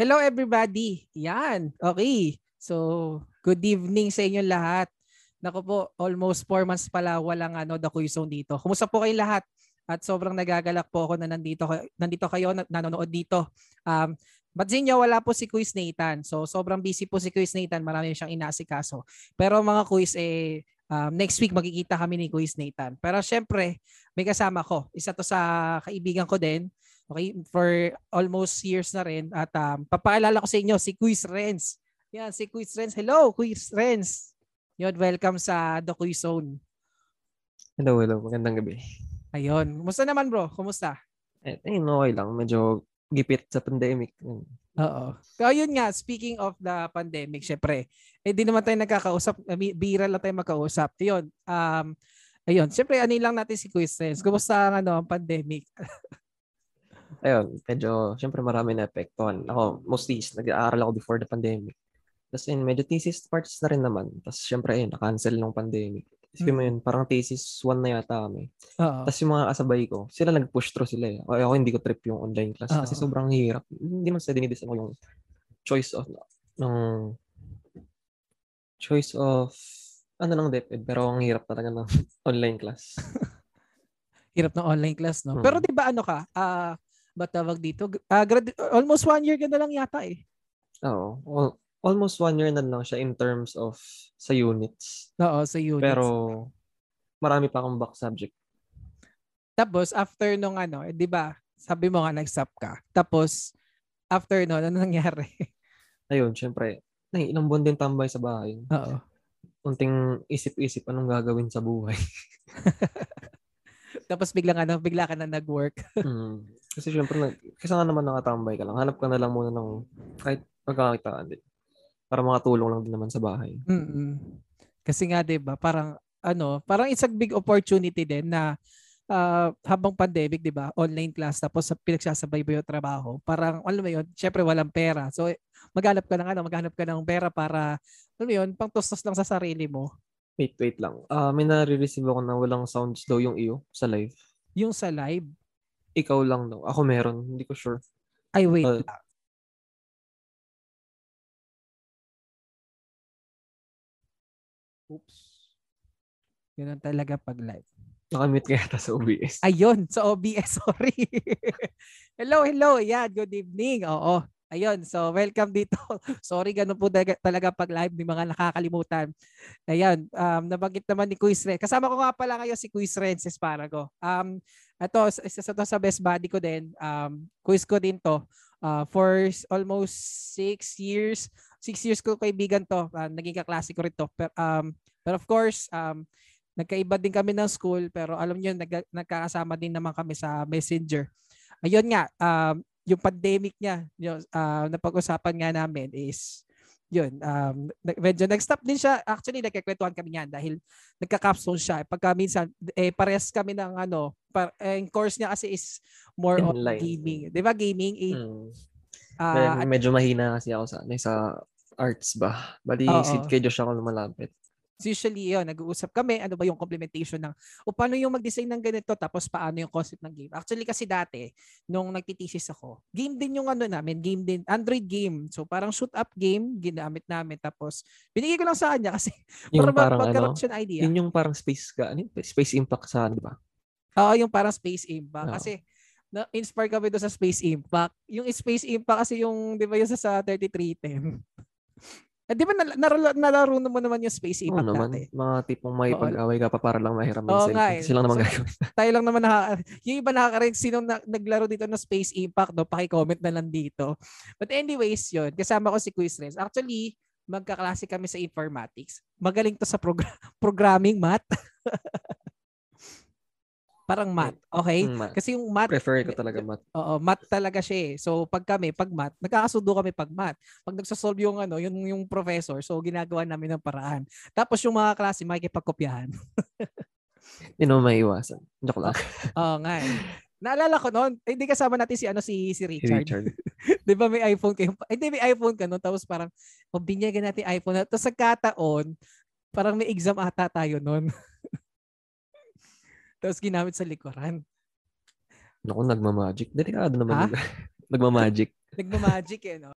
Hello everybody. Yan. Okay. So, good evening sa inyo lahat. Nako po, almost 4 months pala walang ano, The Zone dito. Kumusta po kayo lahat? At sobrang nagagalak po ako na nandito, nandito kayo, nanonood dito. Um, Batsin nyo, wala po si Quiz Nathan. So, sobrang busy po si Quiz Nathan. Marami siyang inaasikaso. Pero mga quiz, eh, um, next week magkikita kami ni Quiz Nathan. Pero syempre, may kasama ko. Isa to sa kaibigan ko din Okay, for almost years na rin. At um, papaalala ko sa inyo, si Quiz Renz. Yan, si Quiz Renz. Hello, Quiz Renz. Yun, welcome sa The Quiz Zone. Hello, hello. Magandang gabi. Ayun. Kumusta naman bro? Kumusta? Eh, eh okay lang. Medyo gipit sa pandemic. Oo. So yun nga, speaking of the pandemic, syempre, eh di naman tayo nagkakausap, bira lang tayo magkausap. Ayun, um, ayun, syempre, ano lang natin si Quiz Renz. Kumusta ang, ano, ang pandemic? ayun, medyo, syempre marami na epektuhan. Ako, mostly, nag-aaral ako before the pandemic. Tapos yun, medyo thesis parts na rin naman. Tapos syempre, ayun, na-cancel ng pandemic. Isipin mo hmm. yun, parang thesis 1 na yata kami. Uh-oh. Tapos yung mga kasabay ko, sila nag-push through sila eh. Ako, hindi ko trip yung online class Uh-oh. kasi sobrang hirap. Hindi man sa dinidis ako yung choice of ng choice of ano ng DepEd pero ang hirap talaga ng online class. hirap ng online class, no? Hmm. Pero 'di ba ano ka? Ah, uh, ba tawag dito? Uh, grad- almost one year ka na lang yata eh. Oo. Well, almost one year na lang siya in terms of sa units. Oo, sa units. Pero marami pa akong back subject. Tapos after nung ano, eh, 'di ba? Sabi mo nga nag-stop ka. Tapos after no, ano nangyari? Ayun, syempre, nay, ilang buwan din tambay sa bahay. Oo. Unting isip-isip anong gagawin sa buhay. Tapos biglang ano, bigla ka na nag-work. mm. Kasi syempre, kasi nga naman nakatambay ka lang. Hanap ka na lang muna ng kahit pagkakakitaan din. Para makatulong lang din naman sa bahay. Mm-mm. Kasi nga 'di ba, parang ano, parang it's a big opportunity din na uh, habang pandemic, 'di ba? Online class tapos sa pinagsasabay mo yung trabaho. Parang alam mo 'yun, syempre walang pera. So maghanap ka ng ano, maghanap ka ng pera para alam mo 'yun, pang tustos lang sa sarili mo. Wait, wait lang. Uh, may nare-receive ako na walang sounds daw yung iyo sa live. Yung sa live? Ikaw lang daw. Ako meron. Hindi ko sure. Ay, wait uh, Oops. Ganun talaga pag live. Nakamute ka yata sa OBS. Ayun, sa OBS. Sorry. hello, hello. Yeah, good evening. Oo. Ayun, so welcome dito. Sorry, ganun po talaga, talaga pag live ni mga nakakalimutan. Ayan, um, nabanggit naman ni Quiz Ren. Kasama ko nga pala ngayon si Quiz Ren Esparago. Um, ito, isa sa to sa best buddy ko din. Um, quiz ko din to. Uh, for almost six years, six years ko kaibigan to. Uh, naging kaklase ko rin to. Pero, um, but of course, um, nagkaiba din kami ng school pero alam niyo nag, nagkakasama din naman kami sa Messenger. Ayun nga, um, yung pandemic niya, yung, uh, napag-usapan nga namin is yun, um, medyo nag-stop din siya. Actually, nagkikwentuhan kami niyan dahil nagka-capstone siya. Pagka minsan, eh, parehas kami ng ano, par, eh, course niya kasi is more on gaming. Di ba gaming? Eh, mm. uh, medyo mahina kasi ako sa, ano, sa arts ba? Bali, oh, seat kay Josh ako lumalapit usually yun, nag-uusap kami, ano ba yung complementation ng, o paano yung mag-design ng ganito, tapos paano yung concept ng game. Actually kasi dati, nung nagtitesis ako, game din yung ano namin, game din, Android game. So parang shoot up game, ginamit namin. Tapos binigay ko lang sa kanya kasi yung para parang ano, siya idea. Yun yung parang space ka, ano, space impact sa, di ba? Oo, yung parang space impact. Oh. Kasi na-inspire kami doon sa Space Impact. Yung Space Impact kasi yung, di ba yung sa, sa 3310. Eh, di ba nal- nalaro, nalaro mo naman yung Space Impact Oo naman. dati? Mga tipong may pag-away ka pa para lang mahiram yung Oo nga eh. Sila naman so, gagawin. tayo lang naman naka, yung iba nakaka sino na, naglaro dito ng Space Impact, no? Paki-comment na lang dito. But anyways, yun. Kasama ko si Quiz Renz. Actually, magkaklase kami sa informatics. Magaling to sa progr- programming, math. Parang math. Okay? Math. Kasi yung math... Prefer ko talaga math. Oo, math talaga siya eh. So pag kami, pag math, nagkakasundo kami pag math. Pag nagsasolve yung ano, yung, yung professor, so ginagawa namin ng paraan. Tapos yung mga klase, makikipagkopyahan. Hindi naman may iwasan. Joke lang. Oo nga eh. Naalala ko noon, eh, hindi kasama natin si ano si si Richard. Richard. 'Di ba may iPhone kayo? Eh, hindi may iPhone ka noon tapos parang oh, binyagan natin iPhone. Tapos sa kataon, parang may exam ata tayo noon. Tapos ginamit sa likuran. Naku, nagma-magic. Delikado naman. Ha? nagma-magic. nagma-magic eh, no?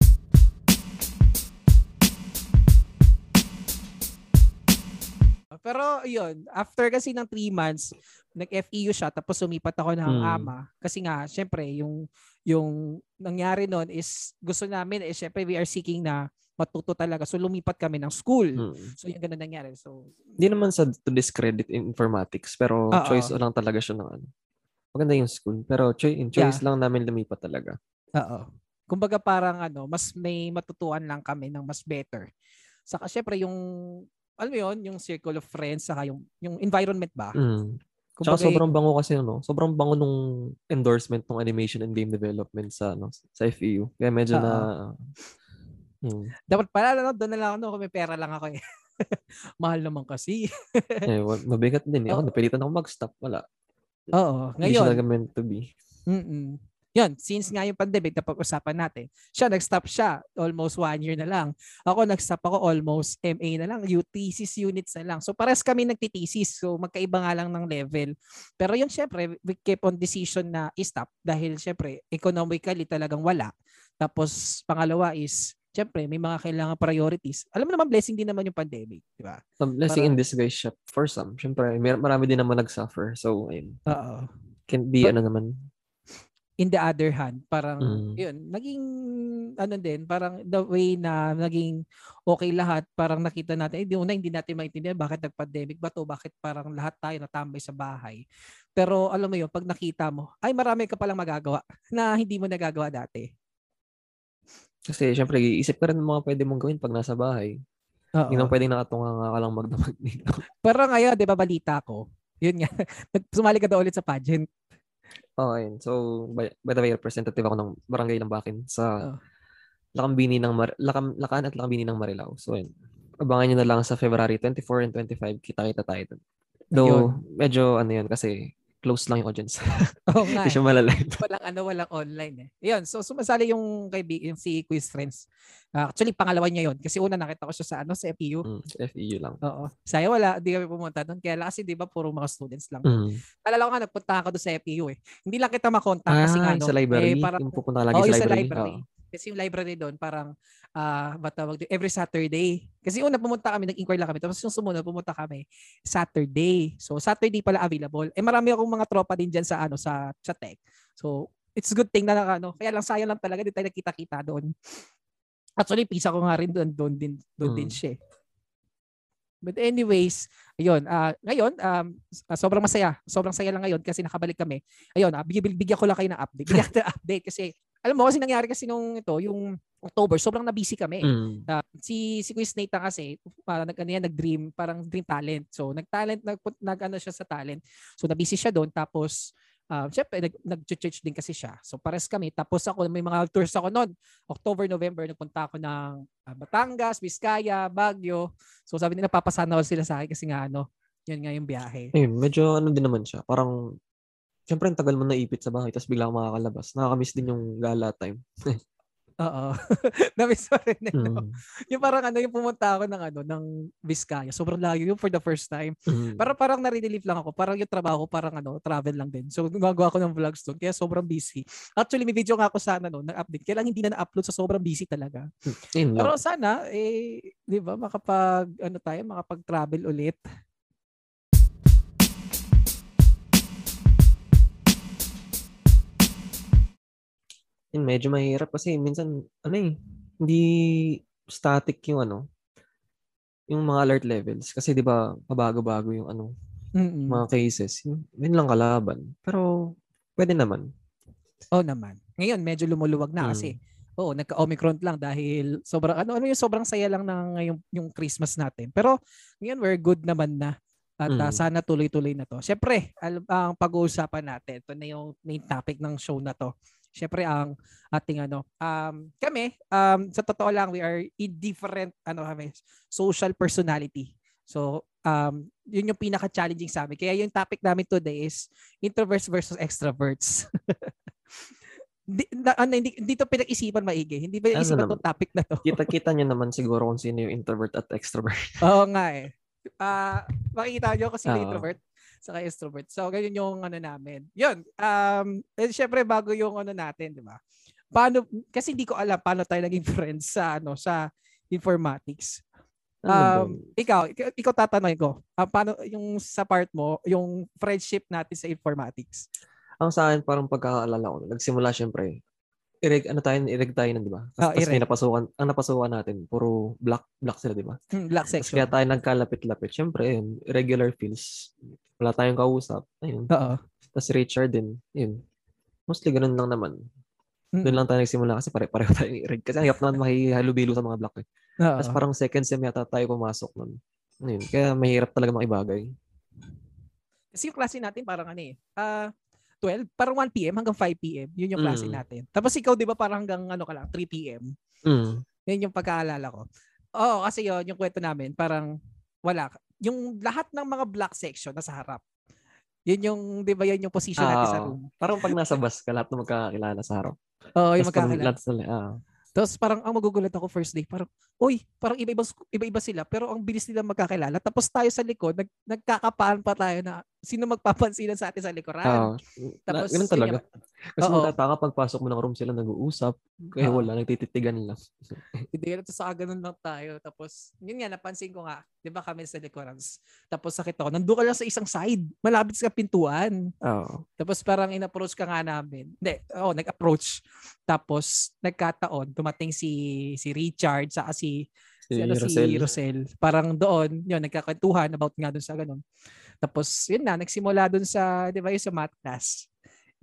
Pero yun, after kasi ng three months, nag-FEU siya tapos sumipat ako ng Mm. AMA kasi nga syempre yung yung nangyari noon is gusto namin eh syempre we are seeking na matuto talaga. So lumipat kami ng school. Mm. So yung ganun nangyari. So Hindi naman sa to discredit in informatics, pero Oo. choice lang talaga siya ng ano. Maganda yung school, pero choice, in choice lang namin lumipat talaga. Oo. Kumbaga parang ano, mas may matutuan lang kami ng mas better. Saka syempre yung alam mo yun, yung circle of friends saka yung yung environment ba? Mm. Tsaka Kumbaga, sobrang bango kasi ano, sobrang bango nung endorsement ng animation and game development sa ano, sa FEU. Kaya medyo Oo. na hmm, dapat pala ano, doon na lang ako no, kung may pera lang ako eh. Mahal naman kasi. eh, wa- mabigat din eh. Ako, Oo. napilitan ako mag-stop. Wala. Oo. Hindi siya Ngayon, meant to be. mm Yan, since nga yung pandemic, napag-usapan natin. Siya, nag-stop siya. Almost one year na lang. Ako, nag-stop ako almost MA na lang. U- thesis units na lang. So, pares kami nagtitesis. So, magkaiba nga lang ng level. Pero yun, syempre, we keep on decision na i-stop dahil, syempre, economically talagang wala. Tapos, pangalawa is, syempre, may mga kailangan priorities. Alam mo naman, blessing din naman yung pandemic. Di ba? A blessing Para- in disguise for some. Siyempre, may, marami din naman nag-suffer. So, ayun. Oo. Can be, But- ano naman. In the other hand, parang Mm. yun, naging ano din, parang the way na naging okay lahat, parang nakita natin, eh, di una hindi natin maintindihan bakit nag-pandemic ba to, bakit parang lahat tayo natambay sa bahay. Pero alam mo yun, pag nakita mo, ay marami ka palang magagawa na hindi mo nagagawa dati. Kasi, siyempre, isip ka rin ng mga pwede mong gawin pag nasa bahay. Oo. Hindi naman pwedeng nakatunga nga ka lang magdamag dito. Pero ngayon, di ba balita ko, yun nga, sumali ka daw ulit sa pageant. Oh, ayun. So, by, by the way, representative ako ng barangay ng Bakin sa Oh. Lakambini ng Mar Lakam Lakan at Lakambini ng Marilao. So, ayun. Abangan nyo na lang sa February 24 and 25. Kita-kita tayo dun. Though, medyo ano yun kasi close lang yung audience. Oo nga. Hindi eh. siya malalive. walang ano, walang online eh. Yun, so sumasali yung kaibigan, yung si Quiz Friends. Ah, actually, pangalawa niya yun. Kasi una nakita ko siya sa ano, sa FEU. Mm, FEU lang. Oo. Saya wala, hindi kami pumunta doon. Kaya lang kasi di ba puro mga students lang. Mm. Alala ko nga, nagpunta ako doon sa FEU eh. Hindi lang kita makontak kasi nga Ah, ano. sa library? Eh, parang, yung pupunta lagi Oo, sa library? library. Oo. Kasi yung library doon, parang, uh, tawag doon, every Saturday. Kasi una pumunta kami, nag-inquire lang kami. Tapos yung sumunod, pumunta kami Saturday. So, Saturday pala available. Eh, marami akong mga tropa din dyan sa, ano, sa, sa tech. So, it's a good thing na, ano, kaya lang sayang lang talaga, di tayo nakita-kita doon. Actually, pisa ko nga rin doon, doon din, doon din Mm. siya. eh. But anyways, ayun, ah ngayon, um, ah, sobrang masaya. Sobrang saya lang ngayon kasi nakabalik kami. Ayun, uh, bigyan, ko lang kayo ng update. Bigyan ko ng update kasi, alam mo, kasi nangyari kasi nung ito, yung October, sobrang na-busy kami. Mm. Ah, si si Quiz Nathan kasi uh, nag ano yan, nag-dream parang dream talent. So nag-talent nag, nag ano siya sa talent. So na-busy siya doon tapos um syempre nag nag-church din kasi siya. So pares kami tapos ako may mga tours ako noon. October, November nagpunta ako ng ah, Batangas, Vizcaya, Baguio. So sabi nila papasana ko sila sa akin kasi nga ano, yun nga yung biyahe. Ayun, medyo ano din naman siya. Parang, Siyempre, ang tagal mo naipit sa bahay, tapos bigla makakalabas. Nakakamiss din yung gala time. Oo. Na-miss ko rin. eh, no? Mm. Yung parang ano, yung pumunta ako ng ano, ng Vizcaya. Sobrang layo yung for the first time. Mm. Parang parang nare-relieve lang ako. Parang yung trabaho ko parang ano, travel lang din. So gumagawa ako ng vlogs doon. Kaya sobrang busy. Actually, may video nga ako sana no, nag-update. Kaya lang hindi na na-upload sa sobrang busy talaga. Lang. Pero sana, eh, di ba, makapag, ano tayo, makapag-travel ulit. Yun, medyo mahirap kasi minsan, ano eh, hindi static yung ano, yung mga alert levels. Kasi di ba, pabago-bago yung ano, Mm-mm. mga cases. Yun, yun lang kalaban. Pero, pwede naman. Oo naman. Ngayon, medyo lumuluwag na Mm. kasi. Oo, nagka-Omicron lang dahil sobrang ano ano yung sobrang saya lang ng ngayong yung Christmas natin. Pero ngayon we're good naman na. At ah, Mm. sana tuloy-tuloy na to. Syempre, al- ang pag-uusapan natin, ito na yung main topic ng show na to. Syempre ang ating ano, um kami um sa totoo lang we are indifferent ano kami, social personality. So, um yun yung pinaka-challenging sa amin. Kaya yung topic namin today is introverts versus extroverts. Di, na, ano, hindi, dito pinag-isipan maigi. Hindi ba Ano isipan naman? tong topic na to? Kita-kita nyo naman siguro kung sino yung introvert at extrovert. Oo nga eh. Ah, makikita nyo kasi Oo. introvert saka extrovert. So, ganyan yung ano namin. Yun. Um, eh, syempre, bago yung ano natin, di ba? Paano, kasi hindi ko alam paano tayo naging friends sa, ano, sa informatics. Um, ikaw, ikaw, ikaw tatanungin ko, uh, paano yung sa part mo, yung friendship natin sa informatics? Ang sa akin, parang pagkakaalala ko, nagsimula syempre, ireg, ano tayo, ireg tayo nun, di ba? Tapos, Oh, tapos may napasukan, ang napasukan natin, puro black, black sila, di ba? Black Tapos section. kaya tayo nagkalapit-lapit. Syempre, yun, regular feels. Wala tayong kausap. Ayun. Oo. Tapos Richard din, yun. Mostly ganun lang naman. Mm. Doon lang tayo nagsimula kasi pare-pareho tayo i-reg. Kasi ang hirap naman makihalubilo sa mga block eh. Tapos parang second sem yata tayo pumasok nun. Ayun. Kaya mahirap talaga makibagay. Kasi yung klase natin parang ano eh, ah 12, parang 1 p.m. hanggang 5 p.m. Yun yung klase Mm. natin. Tapos ikaw, di ba, parang hanggang ano ka lang, 3 p.m. Mm. Yun yung pagkaalala ko. Oo, kasi yun, yung kwento namin, parang wala. Yung lahat ng mga black section nasa harap. Yun yung, di ba, yun yung position natin sa Ah, room. Parang pag nasa bus ka, lahat na magkakakilala sa harap. Oo, yung Tapos pag magkakilala. ah. Tapos parang ang magugulat ako first day, parang, uy, parang iba-iba, iba-iba sila, pero ang bilis nila magkakilala. Tapos tayo sa likod, nag, nagkakapaan pa tayo na sino magpapansinan sa atin sa likuran. Ah, Tapos, na, ganun yun talaga. Kasi Oo. magtataka pagpasok mo ng room sila nag-uusap. Kaya Oo. wala, nagtititigan lang. Hindi ka sa ganun lang tayo. Tapos, yun nga, napansin ko nga, di ba kami sa likuran. Tapos sakit ako, nandun ka lang sa isang side, malapit sa pintuan. Oo. Tapos parang in-approach ka nga namin. Hindi, oh, nag-approach. Tapos, nagkataon, dumating si si Richard, sa si, Si, si, ano, si Rosel. Rosel. Parang doon, yun, nagkakwentuhan about nga doon sa ganun. Tapos, yun na, nagsimula doon sa, di ba, yung sa math class.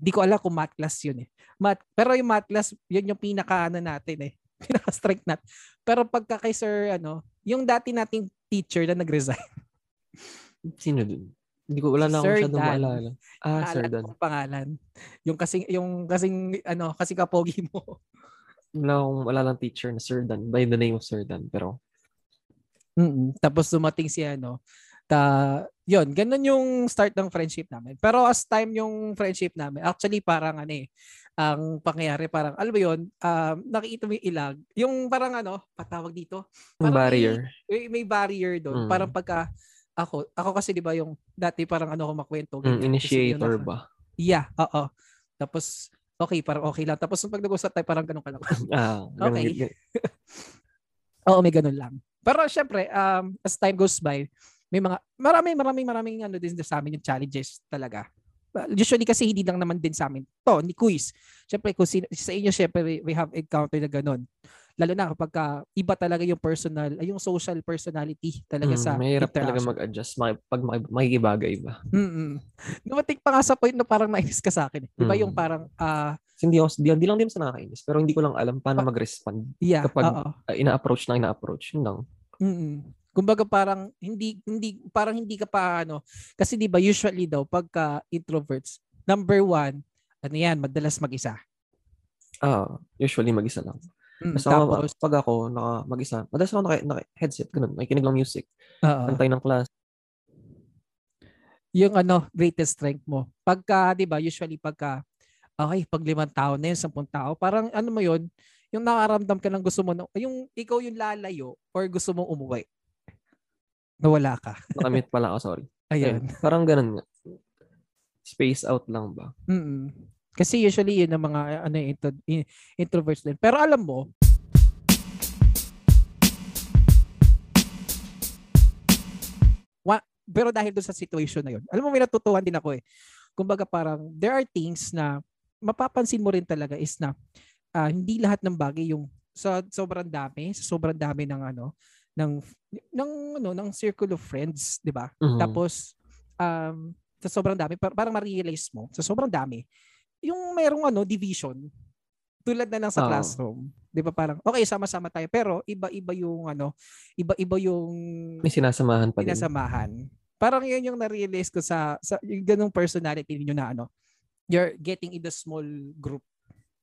Hindi ko alam kung math class yun eh. Math, pero yung math class, yun yung pinaka, ano natin eh. Pinaka-strength nat. Pero pagka kay sir, ano, yung dati nating teacher na nag-resign, Sino dun? Hindi ko, wala na ako Sir masyadong maalala. Ah, Sir Dan. ang pangalan. Yung kasing, yung kasing, ano, kasing kapogi mo. Wala akong, wala lang teacher na Sir Dan. By the name of Sir Dan. Pero, mm Tapos dumating si ano, ta, yun, ganun yung start ng friendship namin. Pero as time yung friendship namin, actually parang ano eh, ang pangyayari parang, alam mo yun, um, nakikita mo yung ilag, yung parang ano, patawag dito, Parang barrier. may, may barrier doon. Mm. Parang pagka, ako, ako kasi di ba yung dati parang ano ako makwento. Mm, yun initiator ba? Yeah, oo. Tapos, okay, parang okay lang. Tapos nung pag nag-usap tayo, parang ganun ka lang. Ah, Okay. Oo, may ganun lang. Pero syempre, um, as time goes by, may mga, maraming, maraming, maraming ano din sa amin yung challenges talaga. Usually kasi hindi lang naman din sa amin. To, ni quiz. Syempre, kung sino, sa inyo, syempre, we, we have encountered na ganun. Lalo na kapag ka, iba talaga yung personal, ay yung social personality talaga Mm, sa mahirap talaga mag-adjust maki- pag maki- makikibagay ba. Mm-mm. Dumating pa nga sa point na parang nainis ka sa akin. eh. Di ba Mm. yung parang, ah, Kasi hindi, ako, di, di lang din sa nakakainis. Pero hindi ko lang alam paano Pa- mag-respond. yeah, Kapag-. Uh, ina-approach na ina-approach. Yun lang. Mm. Kumbaga parang hindi hindi parang hindi ka pa ano kasi 'di ba usually daw pagka introverts number one ano yan madalas mag-isa. Ah, usually mag-isa lang. Mm, Basta ako, tapos pag ako naka, mag-isa, madalas ako naka, naka headset, ganun. Nakikinig lang music. Antay ng class. yung ano greatest strength mo. Pagka 'di ba usually pagka okay pag limang tao na yun, sampung tao, parang ano mo yun, yung nakaramdam ka ng gusto mo, yung ikaw yung lalayo or gusto mong umuwi. Nawala ka. Nakamute pala ako, sorry. Ayun. Ayun, Parang ganun nga. Space out lang ba? Mm. Kasi usually yun ang mga ano eh, intro, in- introverts din. Pero alam mo, wa, pero dahil doon sa situation na yun, alam mo may natutuhan din ako eh. Kumbaga parang there are things na mapapansin mo rin talaga is na ah, hindi lahat ng bagay yung sa sobrang dami, sa sobrang dami ng ano ng ng ano ng circle of friends, 'di ba? Mhm. Tapos, um, sa sobrang dami, par- parang ma-realize mo, sa sobrang dami, yung merong ano, division, tulad na lang sa Oo. classroom. Di ba parang, okay, sama-sama tayo, pero iba-iba yung ano, iba-iba yung May sinasamahan pa din. pinasamahan. Parang yun yung na-realize ko sa, sa yung ganong personality ninyo na ano, you're getting in the small group.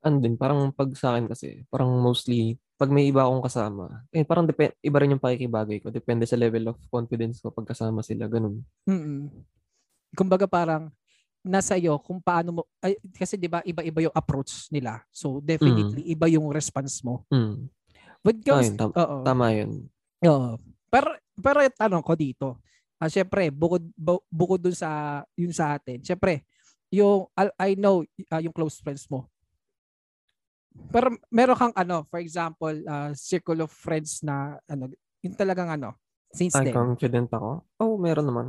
Ano din, parang pag sa akin kasi, parang mostly, pag may iba akong kasama, eh parang depend, iba rin yung pakikibagay ko. Depende sa level of confidence ko pag kasama sila, ganun. mm Kumbaga parang nasa iyo kung paano mo ay, kasi 'di ba iba-iba yung approach nila. So definitely iba yung response mo. When comes Ayun, tam-. Tama yun. Oo. Pero pero yung tanong ko dito. Ah syempre bukod bu- bukod dun sa yun sa atin. Syempre yung I know ah, yung close friends mo. Pero meron kang ano, for example, ah, circle of friends na ano, yung talagang ano, Since Ay, then. confident ako. Oh, meron naman.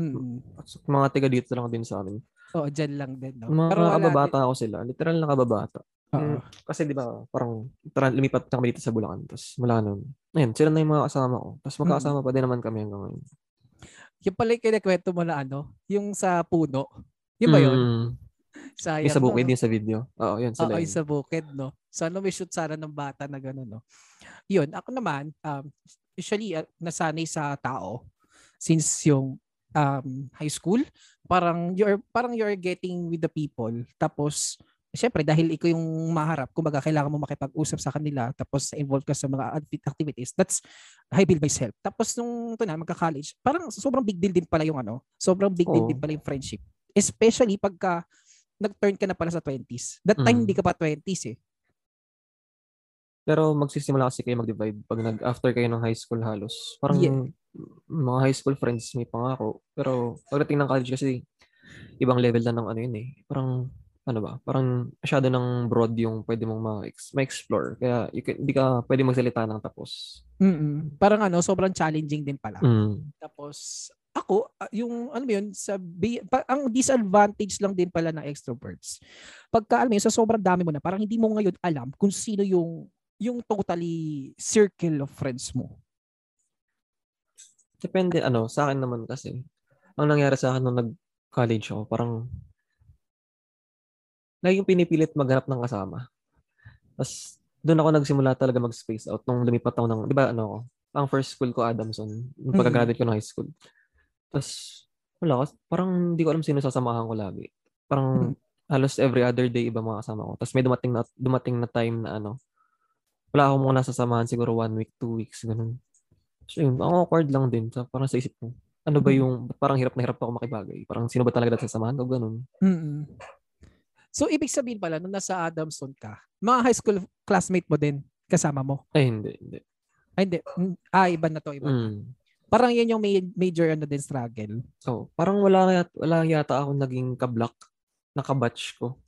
Mm. Mga tiga dito lang din sa amin. Oo, dyan lang din. No? Mga wala kababata ako sila. Literal na kababata. din. Oo. Mm, kasi di ba, parang tra- lumipat na kami dito sa Bulacan. Tapos mula nun. Ayun, sila na yung mga kasama ko. Tapos magkakasama pa din naman kami hanggang ngayon. Yung pala yung kinikwento mo na ano, yung sa puno. Yun ba yun? Mm, Sayang. yung sa bukid, no? yung sa video. Oo, yun, Oo, sila. yung yun. sa bukid, no? Sana may shoot sana ng bata na gano'n, no? Yun, ako naman, um, usually, uh, nasanay sa tao since yung um, high school, parang you're, parang you're getting with the people. Tapos, syempre, dahil ikaw yung maharap, kumbaga, kailangan mo makipag-usap sa kanila, tapos involved ka sa mga acti- activities, that's I build myself. Tapos, nung ito na, magka-college, parang sobrang big deal din pala yung ano, sobrang big deal Oo. din pala yung friendship. Especially pagka nag-turn ka na pala sa 20s. That time, Mm. hindi ka pa 20s eh. Pero magsisimula kasi kayo mag-divide pag nag after kayo ng high school halos. Parang Yeah. mga high school friends may pa nga ako. Pero pagdating ng college kasi ibang level na ng ano yun eh. Parang ano ba? Parang masyado ng broad yung pwede mong ma-ex- ma-explore. Kaya you can, hindi ka pwede magsalita ng tapos. mm Parang ano, sobrang challenging din pala. Mm. Tapos, ako, ah, yung ano yun, sa, ang disadvantage lang din pala ng extroverts. Pagka, alam mo yun, sa sobrang dami mo na, parang hindi mo ngayon alam kung sino yung yung totally circle of friends mo. Depende ano, sa akin naman kasi. Ang nangyari sa akin nung nag-college ako, parang laging pinipilit maghanap ng kasama. Tapos doon ako nagsimula talaga mag-space out nung lumipat ako ng, di ba ano ako, ang first school ko Adamson, nung pagka-graduate ko ng high school. Tapos wala, parang hindi ko alam sino sasamahan ko lagi. Parang halos every other day iba mga kasama ko. Tapos may dumating na dumating na time na ano, wala akong mga nasasamahan siguro one week, two weeks, ganun. So yun, ang awkward lang din. So, parang sa isip ko, ano ba Mm. yung, parang hirap na hirap ako makibagay. Parang sino ba talaga dati sasamahan ko, ganun. mm So, ibig sabihin pala, nung nasa Adamson ka, mga high school classmate mo din kasama mo? Ay, hindi, hindi. Ay, hindi. Mm, Ah, iba na to. Iba. Mm. Parang yan yung major ano din struggle. So, parang wala, yat- wala yata ako naging kablock, nakabatch ko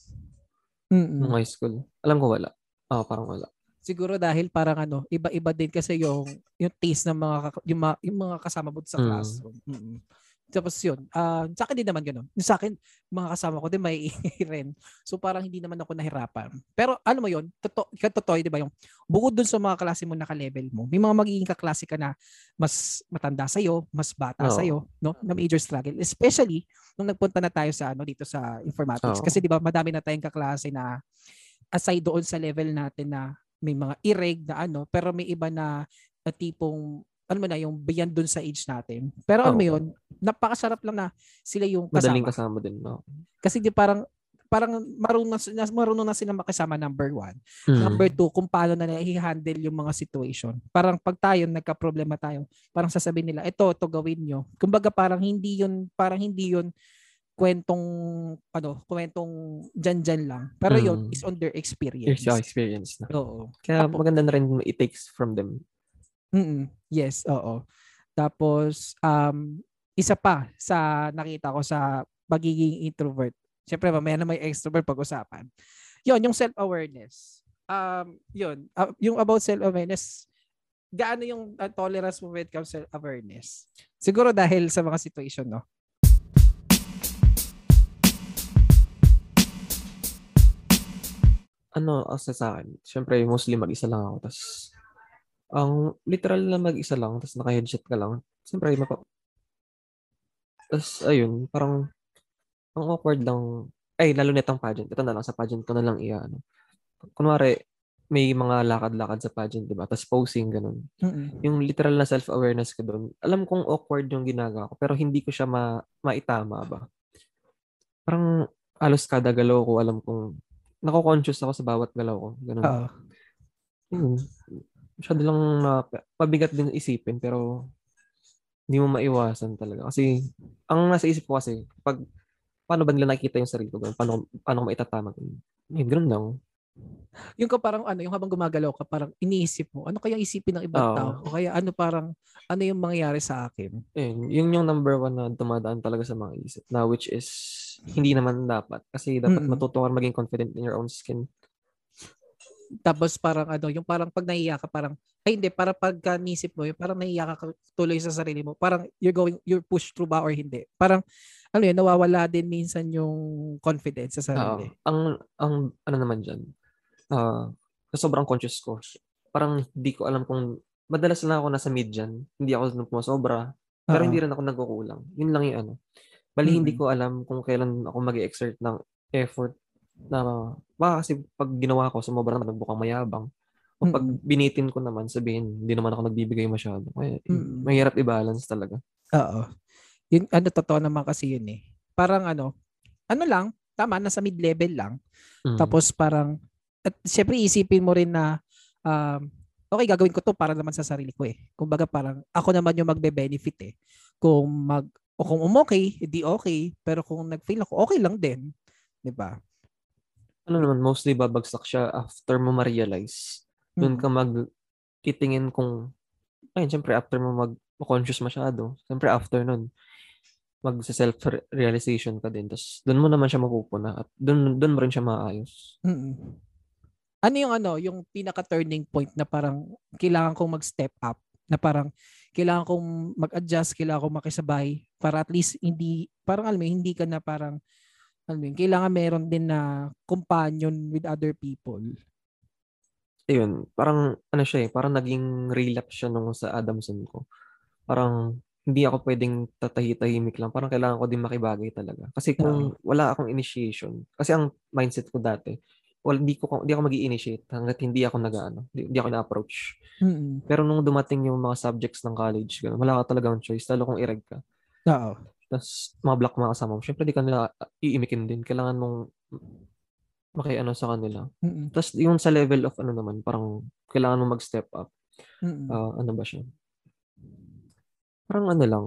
Mm-mm. nung high school. Alam ko wala. Ah, parang wala. Siguro dahil parang ano, iba-iba din kasi yung yung taste ng mga yung, mga, yung mga kasama mo sa Mm. classroom. Mm-mm. Tapos yun, ah sa akin din naman ganun. Sa akin, mga kasama ko din may rin. So parang hindi naman ako nahirapan. Pero ano mo yun, totoo, totoo, di ba yung bukod dun sa mga klase mo naka-level mo, may mga magiging kaklase ka na mas matanda sa'yo, mas bata Oo. sa'yo, no? Na major struggle. Especially nung nagpunta na tayo sa ano dito sa informatics. Oo. Kasi di ba madami na tayong kaklase na aside doon sa level natin na may mga ireg na ano, pero may iba na, na tipong ano mo na yung beyond dun sa age natin. Pero ano mo yun, napakasarap lang na sila yung Madaling kasama. kasama din. No? Kasi di parang parang marunong na, marunong na sila makasama number one. Mm. Number two, kung paano na i-handle yung mga situation. Parang pag tayo, nagka-problema tayo, parang sasabihin nila, ito, ito gawin nyo. Kumbaga parang hindi yun, parang hindi yun kwentong, ano, kwentong dyan-dyan lang. Pero yun Mm. is on their experience. Here's your experience na. Oo. Kaya Tapo- maganda na rin it takes from them. Mm, yes, oo. Tapos um isa pa sa nakita ko sa pagiging introvert. Siyempre mamaya na may extrovert pag-usapan. 'Yon, yung self-awareness. Um 'yon, uh, yung about self-awareness, gaano yung uh, tolerance mo when it comes to self-awareness? Siguro dahil sa mga situation, no? ano, as sa akin, syempre, mostly mag-isa lang ako. Tapos, ang literal na mag-isa lang, tapos naka-headset ka lang. Siyempre, mapa... Tapos, ayun, parang, ang awkward lang, ay, lalo netang pageant. Ito na lang, sa pageant ko na lang iya, ano. Kunwari, may mga lakad-lakad sa pageant, di ba? Tapos posing, ganun. Mm-mm. Yung literal na self-awareness ko doon, alam kong awkward yung ginagawa ko, pero hindi ko siya ma maitama ba. Parang, halos kada galaw ko, alam kong, nako-conscious ako sa bawat galaw ko. Ganun. Oo. Yun. Masyado lang na, pabigat din isipin, pero hindi mo maiwasan talaga. Kasi, ang nasa isip ko kasi, pag, paano ba nila nakikita yung sarili ko? Paano, paano ko maitatama? Yun, ganun lang. Yung ka parang ano, yung habang gumagalaw ka, parang iniisip mo, ano kaya isipin ng ibang Oo. tao? O kaya ano parang, ano yung mangyayari sa akin? Yun, yun yung number one na dumadaan talaga sa mga isip na which is hindi naman dapat. Kasi dapat Mm-mm. matuto ka maging confident in your own skin. Tapos parang ano, yung parang pag naiiyak ka, parang, ay hindi, para pagka nisip mo, yung parang naiiyak ka tuloy sa sarili mo, parang you're going, you're pushed through ba or hindi. Parang, ano yun, nawawala din minsan yung confidence sa sarili. Oo. ang, ang, ano naman dyan, uh, sobrang conscious ko, parang hindi ko alam kung, madalas na ako nasa mid dyan, hindi ako pumasobra, pero Oo. hindi rin ako nagkukulang. Yun lang yung ano. Bali, hindi Mm. ko alam kung kailan ako mag exert ng effort na baka kasi pag ginawa ko, sumobra naman, nagbukang mayabang. O pag binitin ko naman, sabihin, hindi naman ako nagbibigay masyado. Kaya, Mm. mahirap i-balance talaga. Oo. Yun, ano, totoo naman kasi yun eh. Parang ano, ano lang, tama, nasa mid-level lang. Mm. Tapos parang, at syempre isipin mo rin na, um, okay, gagawin ko to para naman sa sarili ko eh. Kumbaga parang, ako naman yung magbe-benefit eh. Kung mag, o kung umokay, hindi okay. Pero kung nag-fail ako, okay lang din. 'Di ba? Ano naman, mostly babagsak siya after mo ma-realize. Doon ka mag titingin kung, ayun, syempre after mo mag-conscious masyado, syempre after nun, mag-self-realization ka din. Tapos doon mo naman siya mapupuna at doon, doon mo rin siya maayos. Mm. Ano yung ano, yung pinaka-turning point na parang kailangan kong mag-step up, na parang kailangan kong mag-adjust, kailangan kong makisabay para at least hindi, parang alam mo, hindi ka na parang, alam mo, yun, kailangan meron din na companion with other people. Ayun, parang ano siya eh, parang naging relapse siya nung sa Adamson ko. Parang hindi ako pwedeng tatahi-tahimik lang. Parang kailangan ko din makibagay talaga. Kasi kung wala akong initiation, kasi ang mindset ko dati, well, di ko di ako magi-initiate hangga't hindi ako nag-ano, di, di ako na-approach. Mm. Pero nung dumating yung mga subjects ng college, ganun, wala ka talagang choice, lalo kung ireg ka. Oo. Tapos mga block mga kasama mo, syempre di ka nila iimikin din. Kailangan mong makiano sa kanila. Mm. Tapos yung sa level of ano naman, parang kailangan mo mag-step up. Mm. Ah, ano ba siya? Parang ano lang,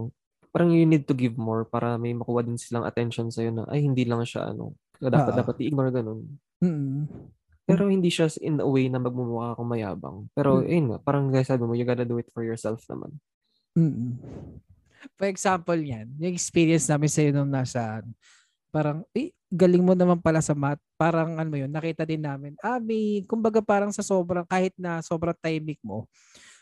parang you need to give more para may makuha din silang attention sa'yo na, ay, hindi lang siya ano, dapat, Oo. dapat i-ignore ganun. Mm. Pero hindi siya in a way na magmumukha kang mayabang. Pero, Mm. ayun nga, parang guys sabi mo, you gotta do it for yourself naman. Mm. For example yan, yung experience namin sa'yo nung nasa, parang, eh, galing mo naman pala sa math. Parang, ano mo yun, nakita din namin, ah, may, kumbaga parang sa sobrang, kahit na sobrang timing mo,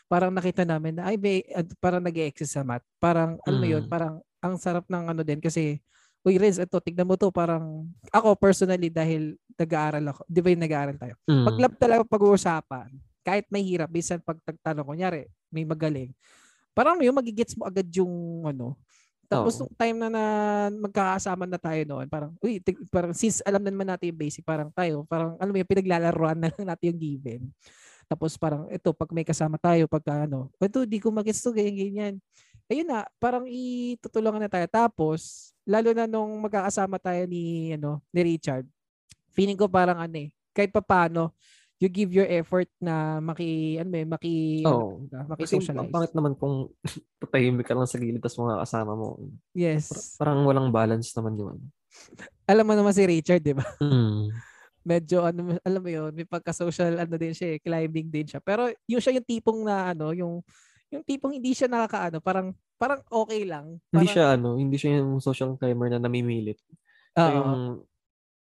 parang nakita namin na, ay, may, parang nag exist sa math. Parang, ano mo yun, Mm. parang, ang sarap ng ano din, kasi, uy, Riz, ito, tignan mo to, parang, ako personally, dahil nag-aaral ako, di ba yung nag-aaral tayo? Mm. Pag lab talaga pag-uusapan, kahit may hirap, bisan pag tagtanong, kunyari, may magaling, parang yung magigets mo agad yung ano. Tapos Oo. nung time na, na magkakasama na tayo noon, parang, uy, tig- parang since alam na naman natin yung basic, parang tayo, parang alam mo yung pinaglalaroan na lang natin yung given. Tapos parang, ito, pag may kasama tayo, pagka ano, ito, di ko magets to, ganyan, ganyan. Ayun na, parang itutulungan na tayo. Tapos, lalo na nung magkakasama tayo ni, ano, ni Richard, feeling ko parang ano eh, kahit pa paano, you give your effort na maki, ano eh, maki, Oo. ano, Kasi maki-socialize. ang pangit naman kung tatahimik ka lang sa gilid tapos mga kasama mo. Yes. Parang walang balance naman yun. Alam mo naman si Richard, di ba? Mm. Medyo, ano, alam mo yun, may pagka-social, ano din siya, eh, climbing din siya. Pero yung siya yung tipong na, ano, yung, yung tipong hindi siya nakakaano, parang, parang okay lang. Hindi Parang, siya ano, hindi siya yung social climber na namimilit. So Oo. yung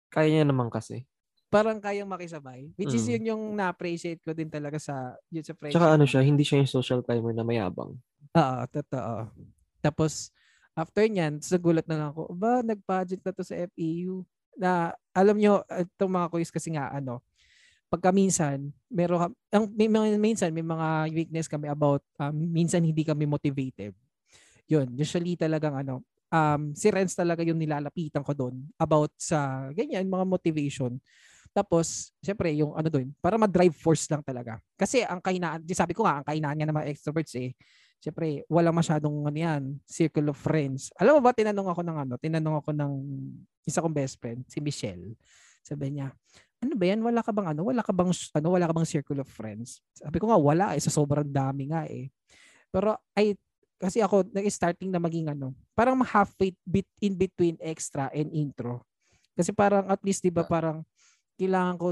kaya niya naman kasi. Parang kayang makisabay. Which is Mm. yun yung na-appreciate ko din talaga sa, yun sa friendship. Tsaka ano siya, hindi siya yung social climber na mayabang. Oo, totoo. Tapos, after nyan, sa gulat na lang ako, ba, nag-budget na to sa FEU. Na, alam nyo, itong mga quiz kasi nga, ano, pagka minsan, meron, ang, may, minsan, may mga weakness kami about, um, minsan hindi kami motivated. Yun, usually talagang ano, um, si Renz talaga yung nilalapitan ko doon about sa, ganyan, mga motivation. Tapos, syempre, yung ano doon, para ma-drive force lang talaga. Kasi ang kahinaan, di sabi ko nga, ang kahinaan nga ng mga extroverts eh, syempre, wala masyadong ano yan, circle of friends. Alam mo ba, tinanong ako ng ano, tinanong ako ng isa kong best friend, si Michelle. Sabi niya, ano ba yan? Wala ka bang ano? Wala ka bang ano? Wala ka bang circle of friends? Sabi ko nga wala eh, sa sobrang dami nga eh. Pero ay kasi ako nag-starting na maging ano, parang halfway bit in between extra and intro. Kasi parang at least 'di ba parang kailangan ko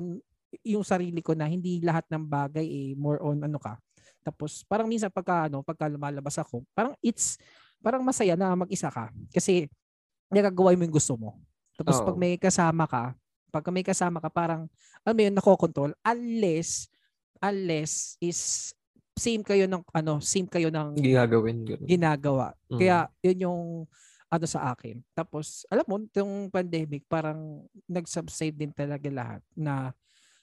yung sarili ko na hindi lahat ng bagay eh more on ano ka. Tapos parang minsan pagka ano, pagka lumalabas ako, parang it's parang masaya na mag-isa ka kasi nagagawa mo yung gusto mo. Tapos pag Oo. may kasama ka, Pagka may kasama ka, parang, mo yun, nakokontrol. Unless, unless is same kayo ng ano, same kayo ng. Ganun. ginagawa. Mm. Kaya yun yung ano sa akin. Tapos alam mo, itong pandemic parang nag-subside din talaga lahat na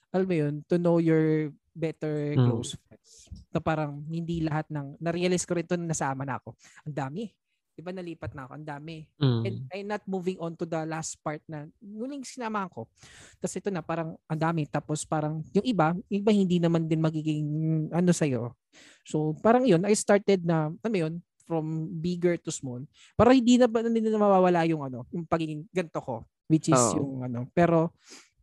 alam mo yun, to know your better Mm. close friends. Na parang hindi lahat ng, na-realize ko rin to na nasama na ako. Ang dami. Diba nalipat na ako? Ang dami. Mm. And I'm not moving on to the last part na muling sinamahan ko. Tapos ito na parang ang dami. Tapos parang yung iba, yung iba hindi naman din magiging ano sa'yo. So parang yun, I started na, alam mo yun, from bigger to small. Para hindi na, hindi na mawawala yung ano, yung pagiging ganito ko. Which is Oo. yung ano. Pero,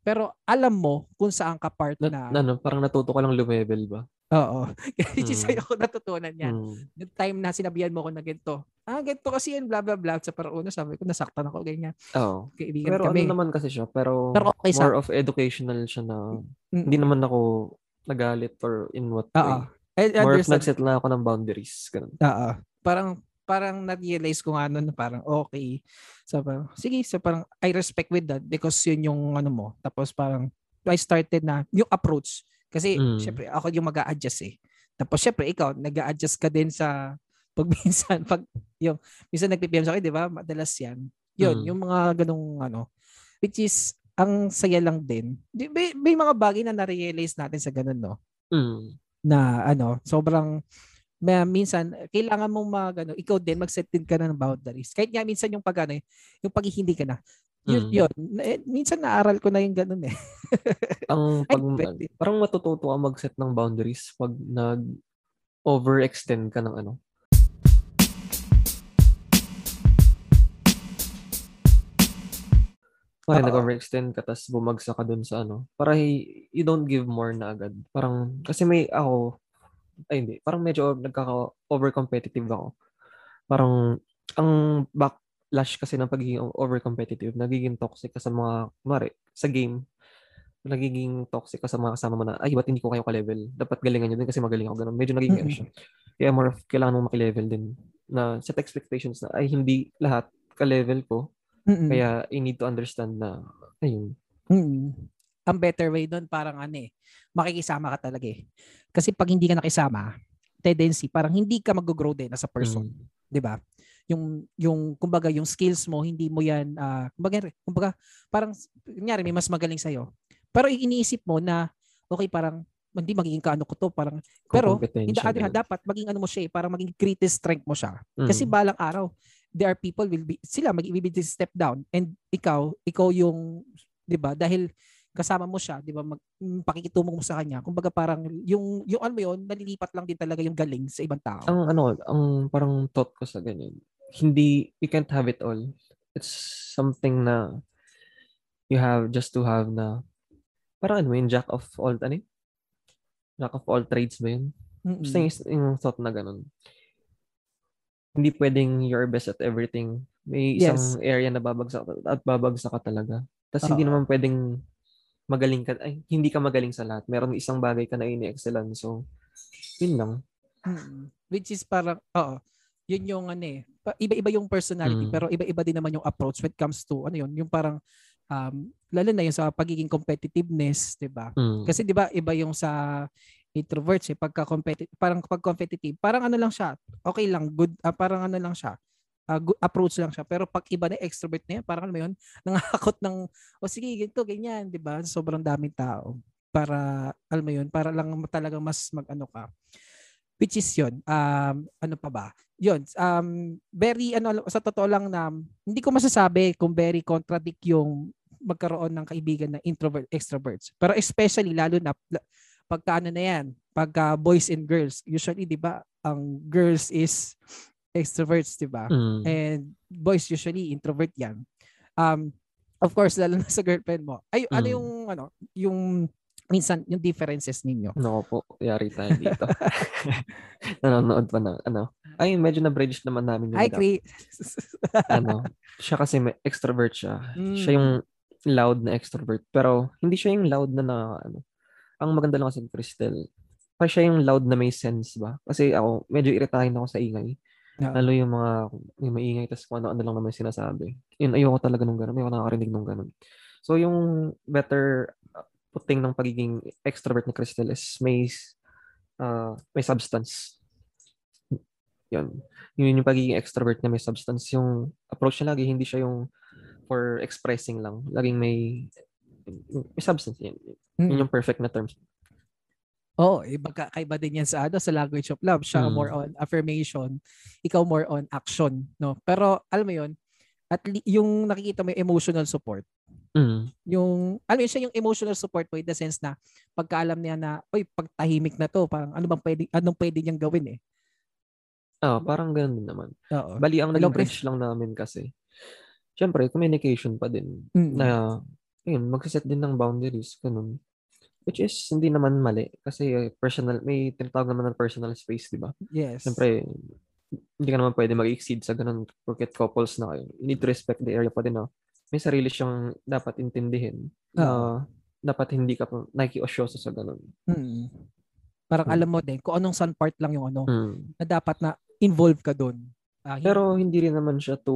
pero alam mo kung saan ka part Na, na. ano, parang natuto ka lang lumevel ba? Oo. Which is Mm. sa'yo ko natutunan yan Mm. yung time na sinabihan mo ko na ganito. Ah, ganito kasi yan, blah, blah, blah. Sa parang una, sabi ko, nasaktan ako, ganyan. Oo. Kaibigan Pero kami. ano naman kasi siya, pero, Pero okay sa- more of educational siya na Mm. hindi naman ako nagalit or in what Oo. way. I More of understand. nagset lang ako ng boundaries. Ganun. Oo. Parang, parang na-realize ko nga na parang okay. So parang, sige, so parang I respect with that because yun yung ano mo. Tapos parang I started na yung approach. Kasi Mm. syempre ako yung mag adjust eh. Tapos syempre ikaw, nag adjust ka din sa pag minsan, pag yung, minsan nagpipm sa akin, di ba? Madalas yan. Yun, Mm. yung mga ganong ano. Which is, ang saya lang din. Di, may, may mga bagay na na-realize natin sa ganun, no? Mm. na ano, sobrang minsan kailangan mong mag ano, ikaw din mag-set din ka na ng boundaries. Kahit nga minsan yung pag ano, eh, yung pag hindi ka na. Yun, Mm. yun. Eh, minsan naaral ko na yung ganun eh. Ang pag, parang matututo ka mag-set ng boundaries pag nag overextend ka ng ano. Pare, Oo. nag-overextend ka tapos bumagsak ka dun sa ano. Para you don't give more na agad. Parang, kasi may ako, ay hindi, parang medyo nagkaka-over-competitive ako. Parang, ang backlash kasi ng pagiging over-competitive, nagiging toxic ka sa mga, mare, sa game, nagiging toxic ka sa mga kasama mo na, ay, ba't hindi ko kayo ka-level? Dapat galingan nyo din kasi magaling ako. Ganun. Medyo nagiging siya. Kaya more of, kailangan mong makilevel din na set expectations na, ay, hindi lahat ka-level ko. Mm-mm. Kaya, you need to understand na, ayun. Mm. Ang better way doon parang ano eh, makikisama ka talaga eh. Kasi pag hindi ka nakisama, tendency parang hindi ka mag-grow din as a person, Mm. 'di ba? Yung yung kumbaga yung skills mo hindi mo yan ah, kumbaga kumbaga parang kunyari may mas magaling sa Pero iniisip mo na okay parang hindi magiging kaano ko to parang pero hindi ganun. dapat maging ano mo siya eh, parang maging greatest strength mo siya. Kasi Mm. balang araw, there are people will be sila mag ibibig step down and ikaw, ikaw yung 'di ba? Dahil kasama mo siya, 'di ba? Mag mm, pakikitungo mo sa kanya. Kumbaga parang yung yung ano yun, nalilipat lang din talaga yung galing sa ibang tao. ang ano, ang parang thought ko sa ganyan, hindi, you can't have it all. It's something na you have just to have na, parang ano yun, jack of all, ano yun? Jack of all trades ba yun? Mm-mm. Basta yung, yung thought na ganun. Hindi pwedeng you're best at everything. May isang area na babagsak at babagsak ka talaga. Tapos hindi Oo. naman pwedeng magaling ka, ay, hindi ka magaling sa lahat. Meron isang bagay ka na ini-excellan. So, yun lang. Mm. Which is parang, oo, yun yung ano eh, iba-iba yung personality Mm. pero iba-iba din naman yung approach when it comes to ano yun, yung parang um, lalo na yung sa pagiging competitiveness, 'di ba? Mm. Kasi 'di ba iba yung sa introverts eh pagka competitive parang pag competitive parang ano lang siya okay lang good ah, parang ano lang siya good approach lang siya. Pero pag iba na extrovert na yan parang ano mo yun nangakot ng o sige ganito ganyan. 'di ba? Sobrang daming tao. Para alam mo yun para lang talagang mas mag-ano ka. Which is yun um ano pa ba? Yun um very ano sa totoo lang na hindi ko masasabi kung very contradict yung magkaroon ng kaibigan na introvert extroverts. Pero especially lalo na pagka ano na yan pagka boys and girls. Usually 'di ba ang girls is extroverts 'di ba Mm. and boys usually introvert yan um of course lalo na sa girlfriend mo ay ano Mm. yung ano yung minsan yung differences ninyo Nako po, yari tayo dito. Nanonood pa na, ano. Ay, medyo na-bridge naman namin yung I gap. agree ano. Siya kasi may extrovert siya. Mm. Siya yung loud na extrovert. Pero, hindi siya yung loud na na, ano. Ang maganda lang kasi kay Cristel, pa siya yung loud na may sense ba? Kasi ako, medyo iritahin ako sa ingay. Oo. Lalo yung mga, yung maingay, tapos kung ano-ano lang naman sinasabi. Yun, ayoko talaga nung gano'n. Ayoko nakakarinig nung gano'n. So yung better uh, puting ng pagiging extrovert ni Crystal is may uh, may substance. Yun. Yun yung pagiging extrovert niya may substance. Yung approach niya lagi, hindi siya yung for expressing lang. Laging may may substance. Yun, Mm. yun yung perfect na terms. Oo, oh, iba kakaiba din yan sa ano sa language of love. Siya Mm. more on affirmation, ikaw more on action, no? Pero alam mo 'yun, at li- yung nakikita mo yung emotional support. Mm. Yung alam mo yun, siya yung emotional support mo in the sense na pagkaalam niya na oy, pag tahimik na to, parang ano bang pwede anong pwede niyang gawin eh. Ah, parang ganun din naman. Oo. Bali, ang naging bridge lang namin kasi, syempre, communication pa din. Mm. Na, yun, magsiset din ng boundaries, ganun. Which is, hindi naman mali. Kasi personal, may tinatawag naman ng personal space, di ba? yes. Siyempre, hindi ka naman pwede mag-exceed sa ganun porket couples na kayo. You need to respect the area pa din, no? May sarili siyang dapat intindihin na dapat hindi ka nakikiosyoso sa ganun. Mm. Parang Mm. alam mo din kung anong sun part lang yung ano Mm. na dapat na involve ka doon. Ah, hindi- Pero hindi rin naman siya to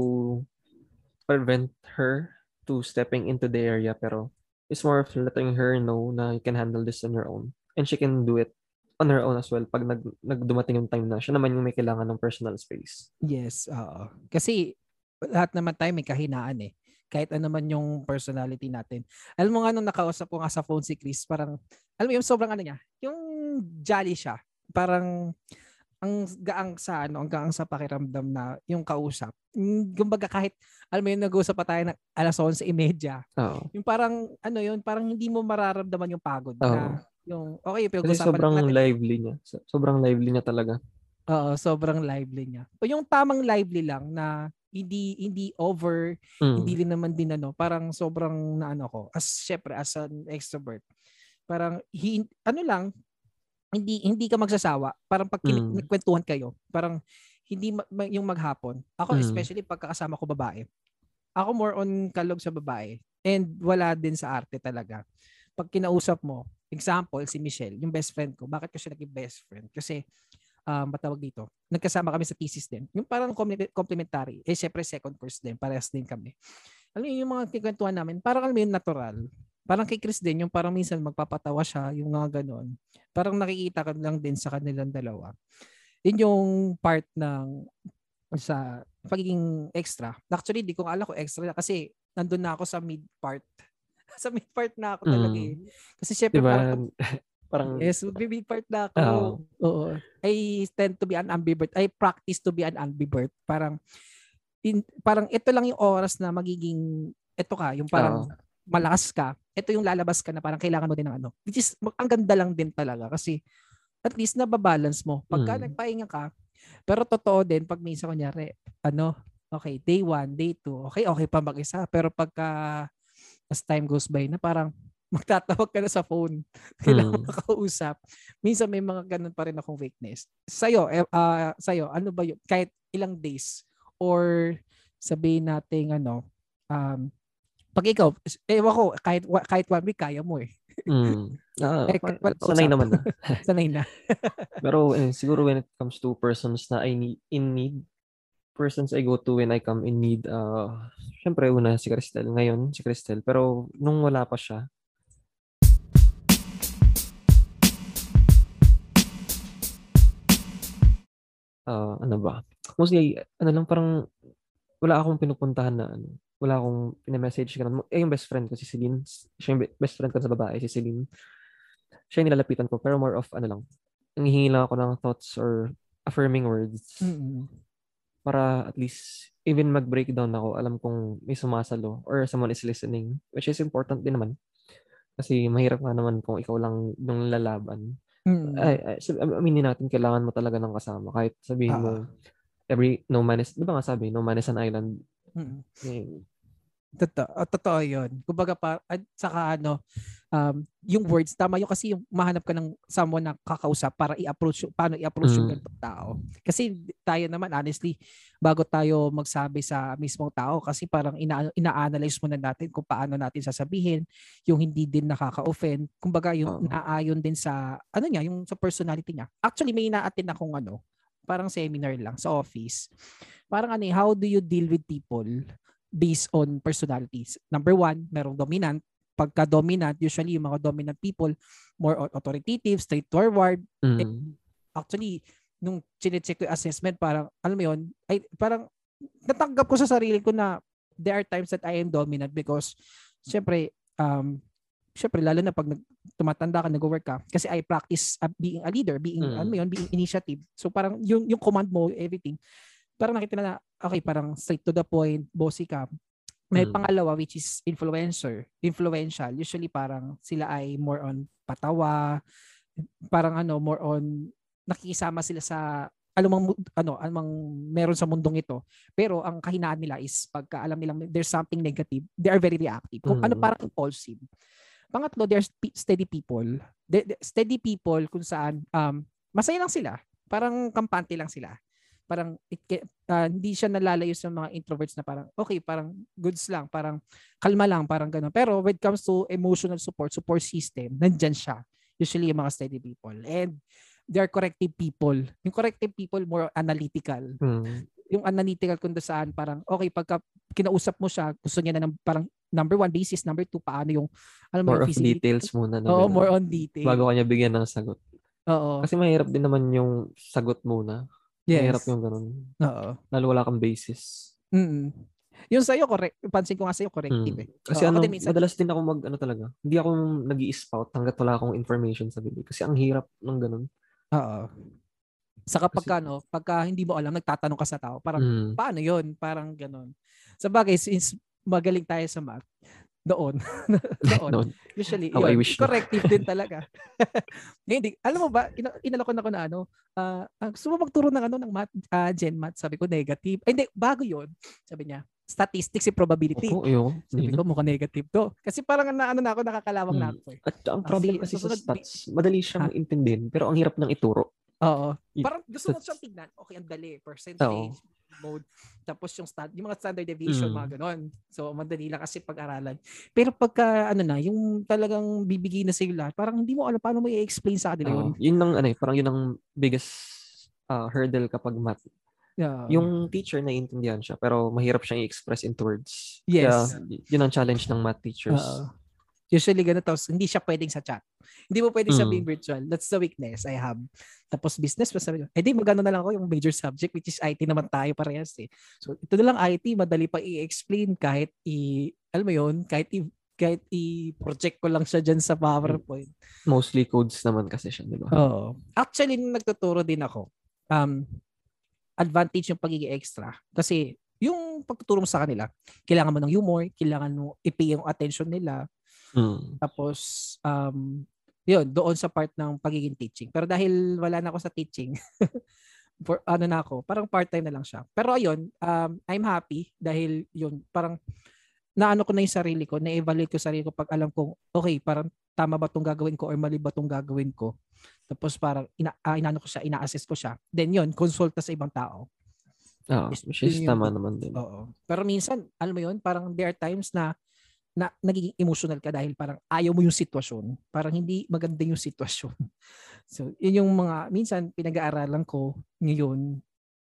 prevent her to stepping into the area pero it's more of letting her know na you can handle this on your own and she can do it on her own as well pag nag, nagdumating yung time na siya naman yung may kailangan ng personal space. Yes, oo. Kasi lahat naman tayo may kahinaan eh. Kahit ano man yung personality natin. Alam mo nga nung nakausap ko nga sa phone si Chris, parang, alam mo yung sobrang ano niya, yung jolly siya. Parang, ang gaang sa ano, ang gaang sa pakiramdam na yung kausap. Mm, Kumbaga kahit, alam mo yun, nag-uusap pa tayo ng alas 11.30. Oo. Yung parang, ano yun, parang hindi mo mararamdaman yung pagod. Na, yung, okay, Kasi pinag-usapan sobrang natin. lively niya. So- Sobrang lively niya talaga. Oo, sobrang lively niya. O yung tamang lively lang na hindi hindi over, Mm. hindi rin naman din ano, parang sobrang na ano ko. As syempre as an extrovert. Parang hi, ano lang hindi hindi ka magsasawa. Parang pag Mm. nagkwentuhan kayo, parang hindi ma- yung maghapon. Ako Mm. especially pagkakasama ko babae. Ako more on kalog sa babae and wala din sa arte talaga. Pag kinausap mo, example si Michelle, yung best friend ko. Bakit ko siya naging best friend? Kasi um, matawag dito, nagkasama kami sa thesis din. Yung parang complement- complementary. Eh, syempre second course din. Parehas din kami. Alam yung mga kikwentuhan namin, parang alam mo yung natural. Parang kay Chris din, yung parang minsan magpapatawa siya, yung mga ganon. Parang nakikita ka lang din sa kanilang dalawa. Yun yung part ng sa pagiging extra. Actually, di ko alam ko extra kasi nandun na ako sa mid part. sa mid part na ako talaga eh. Mm. Kasi syempre Diba? parang Parang, Yes, mid part na ako. Oo. Oo. I tend to be an ambivert. I practice to be an ambivert. Parang in, parang ito lang yung oras na magiging ito ka, yung parang malakas ka. Ito yung lalabas ka na parang kailangan mo din ng ano. Which is ang ganda lang din talaga kasi at least nababalance mo. Pagka Mm. nagpahinga ka, pero totoo din pag minsan kunyari, ano, okay, day one, day two, okay, okay pa mag-isa. Pero pagka as time goes by na parang magtatawag ka na sa phone. Kailangan Mm. makausap. Minsan may mga ganun pa rin akong weakness. Sa'yo, eh, ah, sa'yo, ano ba yun? Kahit ilang days or sabihin natin ano, um, pag ikaw, ewan ko, kahit, kahit one week, kaya mo eh. mm. Ah, Eh, wala sanay naman na. Sanay na. Pero eh, siguro when it comes to persons na I need, in need, persons I go to when I come in need, uh, syempre una si Cristel, ngayon si Cristel. Pero nung wala pa siya, uh, ano ba? Mostly, ano lang, parang wala akong pinupuntahan na ano. Wala akong pinamessage ganun. Eh, yung best friend ko, si Celine. Siya yung be- best friend ko sa babae, si Celine. Siya yung nilalapitan ko, pero more of, ano lang, nangihingi lang ako ng thoughts or affirming words Mm-mm. para at least even mag-breakdown ako, alam kong may sumasalo or someone is listening, which is important din naman. Kasi mahirap nga naman kung ikaw lang yung lalaban. Mm. Ay, ay, aminin natin, kailangan mo talaga ng kasama. Kahit sabihin mo, Ah. every, no man is, di ba nga sabi, no man is an island. Mm. Eh, Totoo, totoo 'yun. Kumbaga pa at saka ano um yung words tama yung kasi yung mahanap ka ng someone na kakausap para i-approach yung- paano i-approach yung Mm. ganitong tao. Kasi tayo naman honestly bago tayo magsabi sa mismong tao kasi parang ina ina-analyze muna natin kung paano natin sasabihin yung hindi din nakaka-offend. Kumbaga yung Oo. naayon din sa ano niya, yung sa personality niya. Actually may ina-attend akong ano, parang seminar lang sa office. Parang ano, eh, how do you deal with people based on personalities. Number one, merong dominant. Pagka dominant, usually yung mga dominant people, more authoritative, straightforward. Mm. Actually, nung chinecheck ko yung assessment, parang, alam mo yun, ay, parang natanggap ko sa sarili ko na there are times that I am dominant because, syempre, um, syempre, lalo na pag tumatanda ka, nag-work ka, kasi I practice uh, being a leader, being, mm. ano yun, being initiative. So, parang yung, yung command mo, everything, parang nakita na, okay, parang straight to the point, bossy ka. May mm. pangalawa which is influencer, influential. Usually parang sila ay more on patawa, parang ano, more on nakikisama sila sa alumang ano, alumang meron sa mundong ito. Pero ang kahinaan nila is pagka alam nilang there's something negative, they are very reactive. Kung ano, mm. ano parang impulsive. Pangatlo, there's steady people. De, de, steady people kung saan um, masaya lang sila. Parang kampante lang sila parang it, uh, hindi siya nalalayo sa mga introverts na parang okay, parang goods lang, parang kalma lang, parang gano'n. Pero when it comes to emotional support, support system, nandyan siya. Usually yung mga steady people. And they are corrective people. Yung corrective people more analytical. Mm. Yung analytical kung saan parang okay, pagka kinausap mo siya, gusto niya na ng parang number one basis, number two, paano yung alam mo, more of details muna. Na Oo, more on detail. Bago kanya bigyan ng sagot. Oo. Kasi mahirap din naman yung sagot muna. Yes. Mahirap yung ganun. Oo. Lalo wala kang basis. Mm Yung sa'yo, correct. Pansin ko nga sa'yo, corrective mm. eh. Kasi Oo, ano, din minsan, madalas din ako mag, ano talaga, hindi ako nag spout hanggat wala akong information sa bibig. Kasi ang hirap ng ganun. Oo. Sa kapag Kasi, ano, pagka hindi mo alam, nagtatanong ka sa tao, parang, mm. paano yon Parang ganun. Sa bagay, since magaling tayo sa math, doon. doon. doon. Usually, How yun, I wish corrective din talaga. hindi, alam mo ba, ina, inalako na ko na ano, uh, gusto mo magturo ng ano, ng math, uh, gen math, sabi ko negative. Ay, hindi, bago yon sabi niya, statistics and probability. Oo, yun. Sabi ko, mukhang negative to. Kasi parang na, ano na ako, nakakalawang hmm. na ako. Eh. At ang problem kasi, kasi sa stats, madali siyang intindihin, pero ang hirap ng ituro. Oo. Parang gusto mo siyang tignan. Okay, ang dali. Percentage, Oo. Mode. Tapos yung, stand, yung mga standard deviation, mm. mga ganon. So, madali lang kasi pag-aralan. Pero pagka, ano na, yung talagang bibigay na sa'yo lahat, parang hindi mo alam paano mo i-explain sa kanila yun. Yun ang, ano, eh, parang yun ang biggest uh, hurdle kapag math. Yeah. Yung teacher na intindihan siya, pero mahirap siyang i-express in words. Yes. Kaya, yun ang challenge ng math teachers. Uh, Usually ganito, hindi siya pwedeng sa chat. Hindi mo pwedeng mm. sabihin virtual. That's the weakness I have. Tapos business, pa sabi ko, eh di magano na lang ako yung major subject which is IT naman tayo parehas eh. So ito na lang IT, madali pa i-explain kahit i, alam mo yun, kahit i, kahit i-project ko lang siya dyan sa PowerPoint. Mostly codes naman kasi siya, di ba? Oo. Actually, nung nagtuturo din ako, um, advantage yung pagiging extra. Kasi yung pagtuturo mo sa kanila, kailangan mo ng humor, kailangan mo i-pay yung attention nila, Mm. Tapos, um, yun, doon sa part ng pagiging teaching. Pero dahil wala na ako sa teaching, for ano na ako, parang part-time na lang siya. Pero ayun, um, I'm happy dahil yun, parang naano ko na yung sarili ko, na-evaluate ko sarili ko pag alam kong, okay, parang tama ba itong gagawin ko or mali ba itong gagawin ko. Tapos parang ina, uh, inaano ko siya, ina-assess ko siya. Then yun, konsulta sa ibang tao. Oo, oh, which is tama naman din. Oo. Pero minsan, alam mo yun, parang there are times na na nagiging emotional ka dahil parang ayaw mo yung sitwasyon. Parang hindi maganda yung sitwasyon. So, yun yung mga, minsan pinag-aaralan ko ngayon.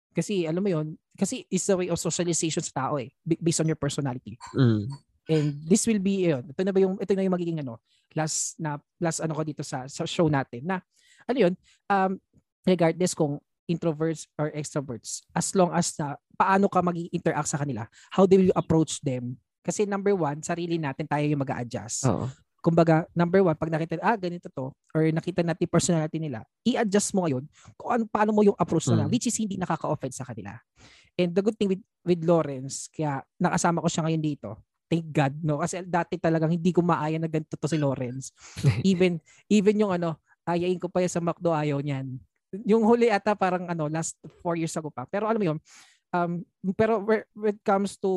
Kasi, alam mo yun, kasi it's a way of socialization sa tao eh, based on your personality. Mm. And this will be, yun, ito na ba yung, ito na yung magiging ano, last na, last ano ko dito sa, sa show natin na, ano yun, um, regardless kung introverts or extroverts, as long as na, paano ka mag-interact sa kanila, how do you approach them, kasi number one, sarili natin tayo yung mag adjust Oo. Kumbaga, number one, pag nakita, ah, ganito to, or nakita natin personality nila, i-adjust mo ngayon kung ano, paano mo yung approach na, mm. which is hindi nakaka-offend sa kanila. And the good thing with, with Lawrence, kaya nakasama ko siya ngayon dito, thank God, no? Kasi dati talagang hindi ko maaya na ganito to si Lawrence. even, even yung ano, ayain ko pa yan sa McDo, ayaw niyan. Yung huli ata parang ano, last four years ago pa. Pero alam mo yun, um pero where, when it comes to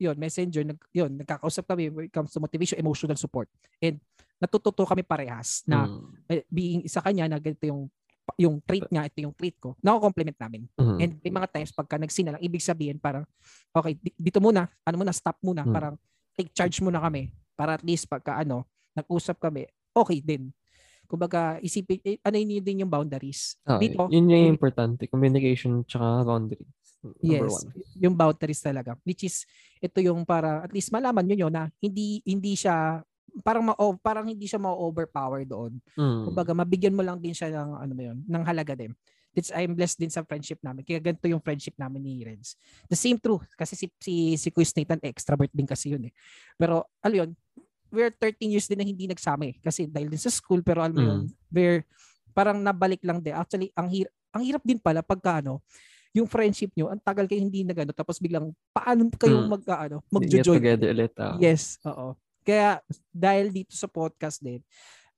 yon messenger nag yon nagkakausap kami when it comes to motivation emotional support and natututo kami parehas na mm. being isa kanya na ganito yung yung trait niya ito yung trait ko nako-complement namin mm-hmm. and may mga times pagka nagsina lang ibig sabihin parang okay dito muna ano muna stop muna mm. parang take charge muna kami para at least pagka ano nag-usap kami okay din kumbaga isipin eh, ano yun din yung boundaries ah, dito yun yung importante communication tsaka boundaries Number yes, one. yung boundaries talaga. Which is ito yung para at least malaman niyo na hindi hindi siya parang ma parang hindi siya ma-overpower doon. Mm. Kumbaga mabigyan mo lang din siya ng ano ba yun, ng halaga din. It's I'm blessed din sa friendship namin. Kaya ganito yung friendship namin ni Renz. The same true kasi si si si Quiz Nathan extrovert din kasi yun eh. Pero ano yun, we're 13 years din na hindi nagsama eh. Kasi dahil din sa school pero alam mo yun, we're parang nabalik lang din. Actually, ang hirap ang hirap din pala pagka ano, yung friendship nyo, ang tagal kayo hindi nagano tapos biglang paano kayo mag ano, Get magjo-join. together ulit. ah. Yes, oo. Kaya dahil dito sa podcast din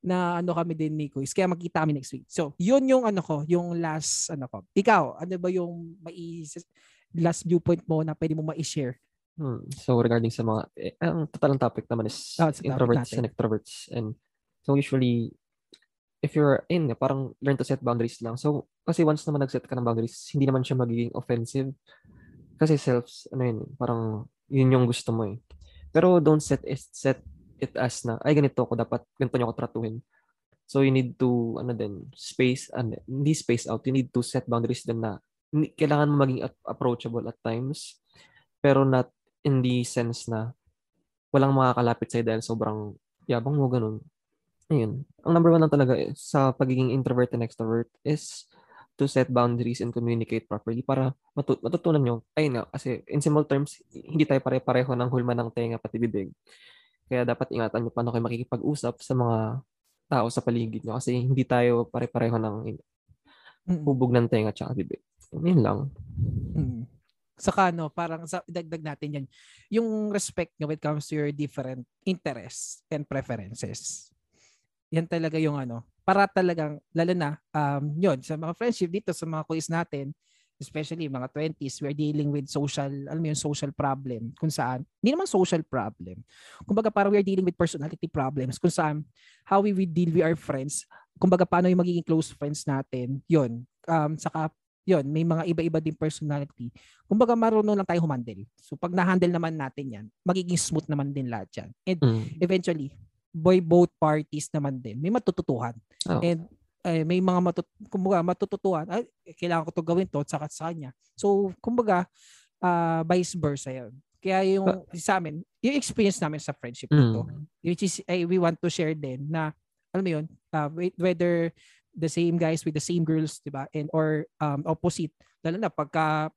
na ano kami din ni Quiz, kaya magkita kami next week. So, yun yung ano ko, yung last ano ko. Ikaw, ano ba yung mai last viewpoint mo na pwede mo ma-share? Hmm. So regarding sa mga, eh, ang total ng topic naman is topic introverts and extroverts. And so usually, if you're in, parang learn to set boundaries lang. So kasi once naman nag-set ka ng boundaries, hindi naman siya magiging offensive. Kasi self, ano yun, parang yun yung gusto mo eh. Pero don't set it, set it as na, ay ganito ako, dapat ganito niyo ako tratuhin. So you need to, ano din, space, and hindi space out, you need to set boundaries din na kailangan mo maging ap- approachable at times, pero not in the sense na walang makakalapit sa'yo dahil sobrang yabang mo, ganun. Ayun. Ang number one lang talaga is, sa pagiging introvert and extrovert is to set boundaries and communicate properly para matu- matutunan nyo. Ayun nga, kasi in simple terms, hindi tayo pare-pareho ng hulma ng tenga pati bibig. Kaya dapat ingatan nyo paano kayo makikipag-usap sa mga tao sa paligid nyo kasi hindi tayo pare-pareho ng hubog ng tenga at bibig. Yun lang. Mm. Saka no, parang sa dagdag natin yan. Yung respect nyo when it comes to your different interests and preferences. Yan talaga yung ano, para talagang, lalo na, um, yun, sa mga friendship dito, sa mga quiz natin, especially mga 20s, we're dealing with social, alam mo yung social problem, kung saan, hindi naman social problem. Kumbaga parang we're dealing with personality problems, kung saan, how we will deal with our friends, kumbaga paano yung magiging close friends natin, yun. Um, saka yun, may mga iba-iba din personality. Kumbaga marunong lang tayo humandle. So pag na-handle naman natin yan, magiging smooth naman din lahat yan. And Mm. eventually, boy both parties naman din, may matututuhan. Oh. And eh, may mga matut kumbaga matututuhan, ay, kailangan ko to gawin to, saka sa kanya. So, kumbaga, ah, vice versa yun. Kaya yung sa amin, yung experience namin sa friendship Mm. which is eh, we want to share din na alam mo yun, uh, whether the same guys with the same girls, 'di ba? And or um, opposite, lalo na pagka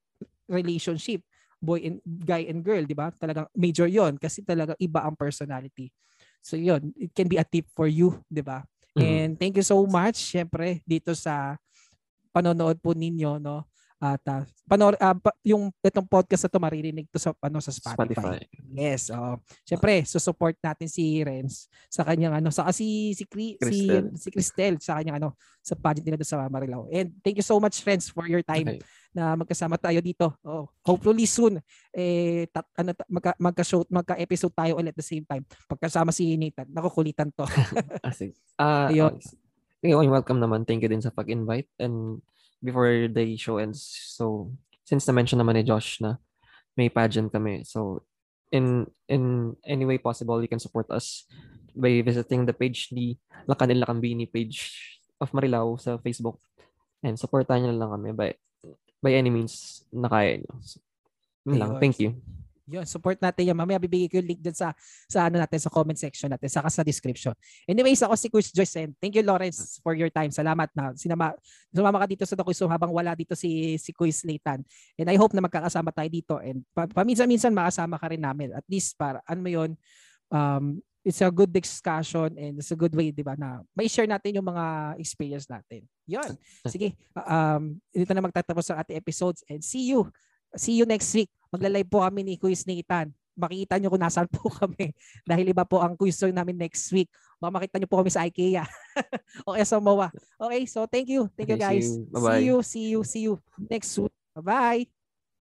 relationship, boy and guy and girl, 'di ba? Talagang major 'yon kasi talagang iba ang personality. So 'yon, it can be a tip for you, 'di ba? Mm. And thank you so much syempre dito sa panonood po ninyo, no? At uh, panor ah, pa- yung itong podcast na to maririnig to sa ano sa Spotify. Yes, oo. Siyempre, support natin si Renz sa kanyang ano, sa si si Cri, si si Cristel sa kanyang ano, sa pageant nila sa Marilao. And thank you so much Renz for your time Okay. Na magkasama tayo dito. Oh, hopefully soon eh tat, ano magka magka-show magka-episode tayo ulit at the same time. Pagkasama si Nathan, nakukulitan to. Ah, sige. Ah, Ayun. okay. Okay, welcome naman. Thank you din sa pag-invite. And before the show ends, so since na-mention naman ni Josh na may pageant kami, so in in any way possible, you can support us by visiting the page ni Lakanil Lakambini page of Marilao sa Facebook and supportan niyo lang kami by by any means na kaya niyo. So, yun lang. Thank you. Yun, support natin yan. Mamaya bibigay ko yung link dyan sa sa ano natin sa comment section natin saka sa description. Anyways, ako si Quiz Joyce and thank you Lawrence for your time. Salamat na sinama sumama ka dito sa Room habang wala dito si si Quiz Leighton. And I hope na magkakasama tayo dito and pa, paminsan-minsan makasama ka rin namin. At least para ano mo yun, um, it's a good discussion and it's a good way, di ba, na may share natin yung mga experience natin. Yun. Sige, um, dito na magtatapos ang ating episodes and see you. See you next week. Magla-live po kami ni Quiz Nathan. Makikita nyo kung nasaan po kami. Dahil iba po ang quiz namin next week. Baka makita nyo po kami sa IKEA. o kaya sa MOA. Okay, so thank you. Thank you Okay, see guys. you. Bye-bye. See you, see you, see you next week. Bye-bye.